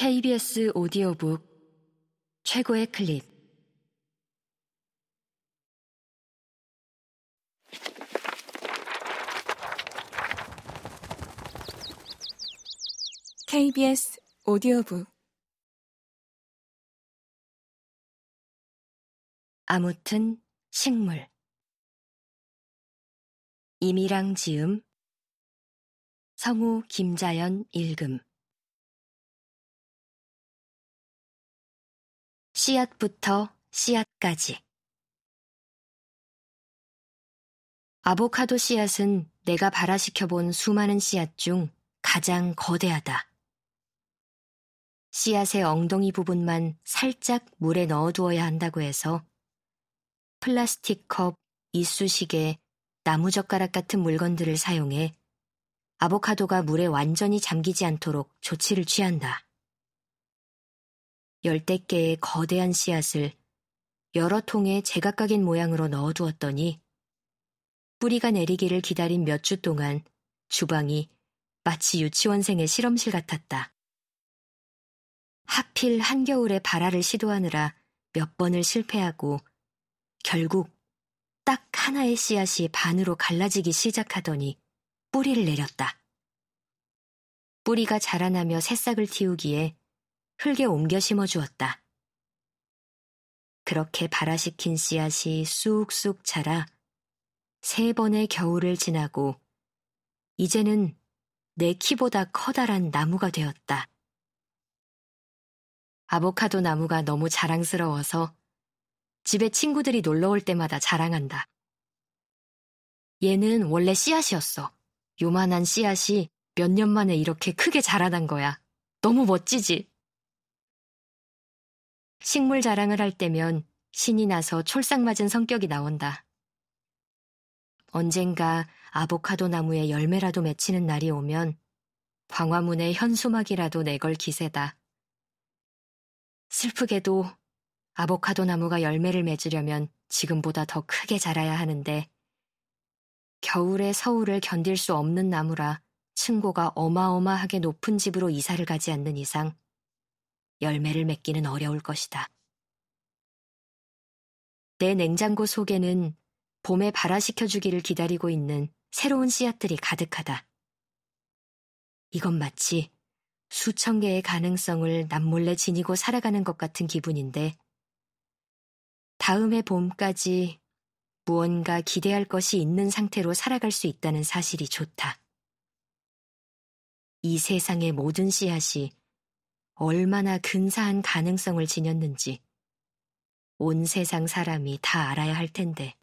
KBS 오디오북 최고의 클립. KBS 오디오북. 아무튼 식물. 임이랑 지음 성우 김자연 읽음 씨앗부터 씨앗까지 아보카도 씨앗은 내가 발화시켜본 수많은 씨앗 중 가장 거대하다. 씨앗의 엉덩이 부분만 살짝 물에 넣어두어야 한다고 해서 플라스틱 컵, 이쑤시개, 나무젓가락 같은 물건들을 사용해 아보카도가 물에 완전히 잠기지 않도록 조치를 취한다. 열댓 개의 거대한 씨앗을 여러 통에 제각각인 모양으로 넣어두었더니 뿌리가 내리기를 기다린 몇 주 동안 주방이 마치 유치원생의 실험실 같았다. 하필 한겨울에 발화를 시도하느라 몇 번을 실패하고 결국 딱 하나의 씨앗이 반으로 갈라지기 시작하더니 뿌리를 내렸다. 뿌리가 자라나며 새싹을 틔우기에 흙에 옮겨 심어 주었다. 그렇게 발화시킨 씨앗이 쑥쑥 자라 세 번의 겨울을 지나고 이제는 내 키보다 커다란 나무가 되었다. 아보카도 나무가 너무 자랑스러워서 집에 친구들이 놀러 올 때마다 자랑한다. 얘는 원래 씨앗이었어. 요만한 씨앗이 몇 년 만에 이렇게 크게 자라난 거야. 너무 멋지지? 식물 자랑을 할 때면 신이 나서 촐싹 맞은 성격이 나온다. 언젠가 아보카도 나무에 열매라도 맺히는 날이 오면 광화문에 현수막이라도 내걸 기세다. 슬프게도 아보카도 나무가 열매를 맺으려면 지금보다 더 크게 자라야 하는데 겨울에 서울을 견딜 수 없는 나무라 층고가 어마어마하게 높은 집으로 이사를 가지 않는 이상 열매를 맺기는 어려울 것이다. 내 냉장고 속에는 봄에 발화시켜주기를 기다리고 있는 새로운 씨앗들이 가득하다. 이건 마치 수천 개의 가능성을 남몰래 지니고 살아가는 것 같은 기분인데, 다음해 봄까지 무언가 기대할 것이 있는 상태로 살아갈 수 있다는 사실이 좋다. 이 세상의 모든 씨앗이 얼마나 근사한 가능성을 지녔는지 온 세상 사람이 다 알아야 할 텐데.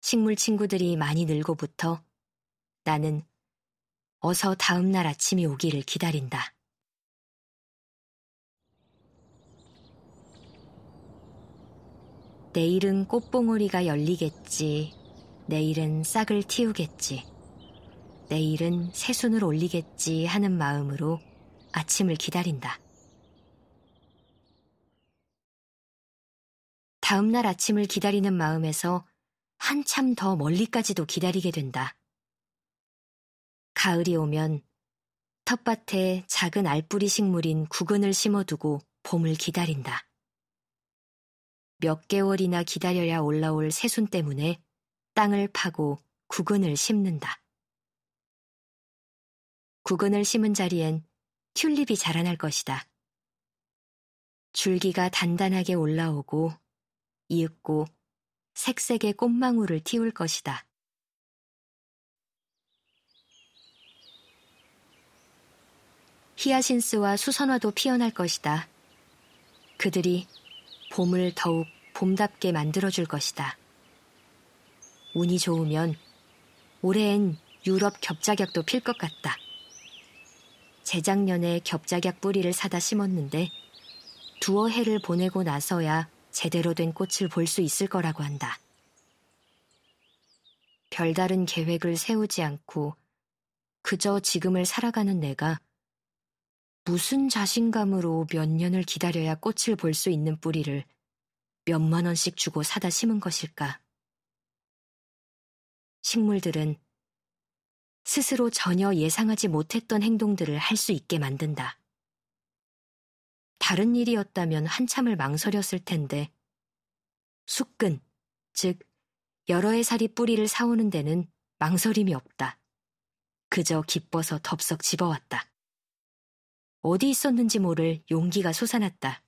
식물 친구들이 많이 늘고부터 나는 어서 다음날 아침이 오기를 기다린다. 내일은 꽃봉오리가 열리겠지. 내일은 싹을 틔우겠지. 내일은 새순을 올리겠지 하는 마음으로 아침을 기다린다. 다음날 아침을 기다리는 마음에서 한참 더 멀리까지도 기다리게 된다. 가을이 오면 텃밭에 작은 알뿌리 식물인 구근을 심어두고 봄을 기다린다. 몇 개월이나 기다려야 올라올 새순 때문에 땅을 파고 구근을 심는다. 구근을 심은 자리엔 튤립이 자라날 것이다. 줄기가 단단하게 올라오고 이윽고 색색의 꽃망울을 틔울 것이다. 히아신스와 수선화도 피어날 것이다. 그들이 봄을 더욱 봄답게 만들어줄 것이다. 운이 좋으면 올해엔 유럽 겹자격도 필 것 같다. 재작년에 겹자격 뿌리를 사다 심었는데 두어 해를 보내고 나서야 제대로 된 꽃을 볼 수 있을 거라고 한다. 별다른 계획을 세우지 않고 그저 지금을 살아가는 내가 무슨 자신감으로 몇 년을 기다려야 꽃을 볼 수 있는 뿌리를 몇만 원씩 주고 사다 심은 것일까? 식물들은 스스로 전혀 예상하지 못했던 행동들을 할 수 있게 만든다. 다른 일이었다면 한참을 망설였을 텐데, 숙근, 즉, 여러 해 살이 뿌리를 사오는 데는 망설임이 없다. 그저 기뻐서 덥석 집어왔다. 어디 있었는지 모를 용기가 솟아났다.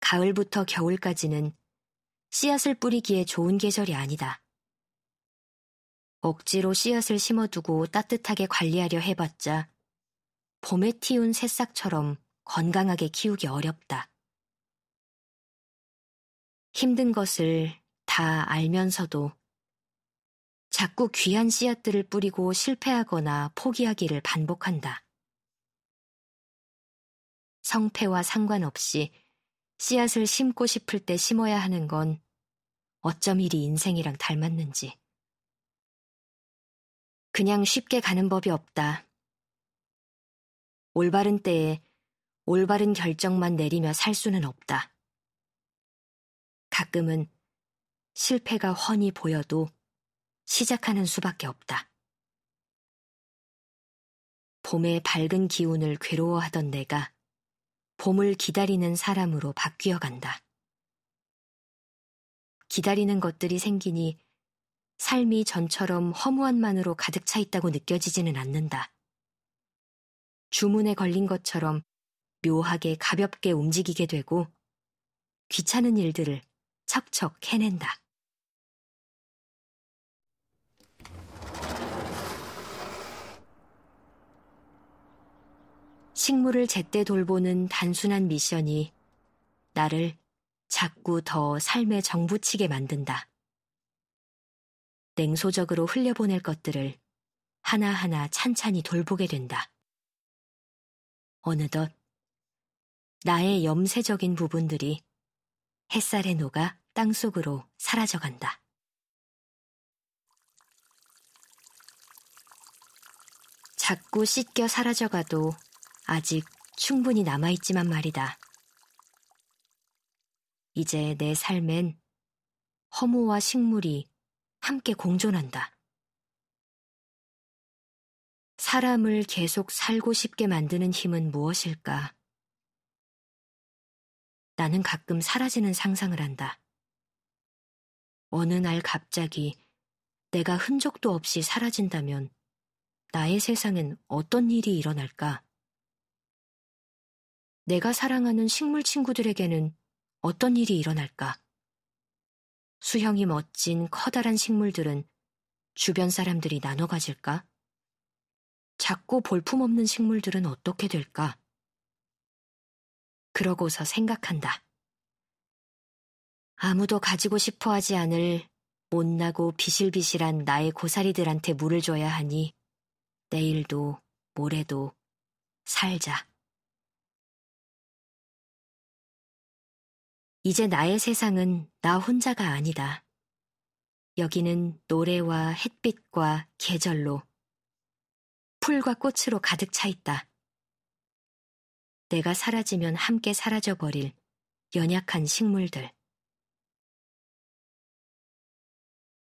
가을부터 겨울까지는 씨앗을 뿌리기에 좋은 계절이 아니다. 억지로 씨앗을 심어두고 따뜻하게 관리하려 해봤자 봄에 튀운 새싹처럼 건강하게 키우기 어렵다. 힘든 것을 다 알면서도 자꾸 귀한 씨앗들을 뿌리고 실패하거나 포기하기를 반복한다. 성패와 상관없이 씨앗을 심고 싶을 때 심어야 하는 건 어쩜 이리 인생이랑 닮았는지. 그냥 쉽게 가는 법이 없다. 올바른 때에 올바른 결정만 내리며 살 수는 없다. 가끔은 실패가 훤히 보여도 시작하는 수밖에 없다. 봄의 밝은 기운을 괴로워하던 내가 봄을 기다리는 사람으로 바뀌어 간다. 기다리는 것들이 생기니 삶이 전처럼 허무한만으로 가득 차 있다고 느껴지지는 않는다. 주문에 걸린 것처럼 묘하게 가볍게 움직이게 되고 귀찮은 일들을 척척 해낸다. 식물을 제때 돌보는 단순한 미션이 나를 자꾸 더 삶에 정붙이게 만든다. 냉소적으로 흘려보낼 것들을 하나하나 찬찬히 돌보게 된다. 어느덧 나의 염세적인 부분들이 햇살에 녹아 땅속으로 사라져간다. 자꾸 씻겨 사라져가도 아직 충분히 남아있지만 말이다. 이제 내 삶엔 허무와 식물이 함께 공존한다. 사람을 계속 살고 싶게 만드는 힘은 무엇일까? 나는 가끔 사라지는 상상을 한다. 어느 날 갑자기 내가 흔적도 없이 사라진다면 나의 세상엔 어떤 일이 일어날까? 내가 사랑하는 식물 친구들에게는 어떤 일이 일어날까? 수형이 멋진 커다란 식물들은 주변 사람들이 나눠 가질까? 작고 볼품없는 식물들은 어떻게 될까? 그러고서 생각한다. 아무도 가지고 싶어 하지 않을 못나고 비실비실한 나의 고사리들한테 물을 줘야 하니 내일도 모레도 살자. 이제 나의 세상은 나 혼자가 아니다. 여기는 노래와 햇빛과 계절로 풀과 꽃으로 가득 차 있다. 내가 사라지면 함께 사라져버릴 연약한 식물들.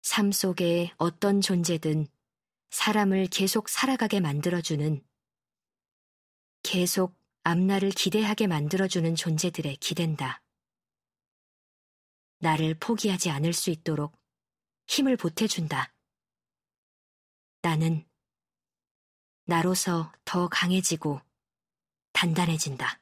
삶 속에 어떤 존재든 사람을 계속 살아가게 만들어주는, 계속 앞날을 기대하게 만들어주는 존재들에 기댄다. 나를 포기하지 않을 수 있도록 힘을 보태준다. 나는 나로서 더 강해지고 단단해진다.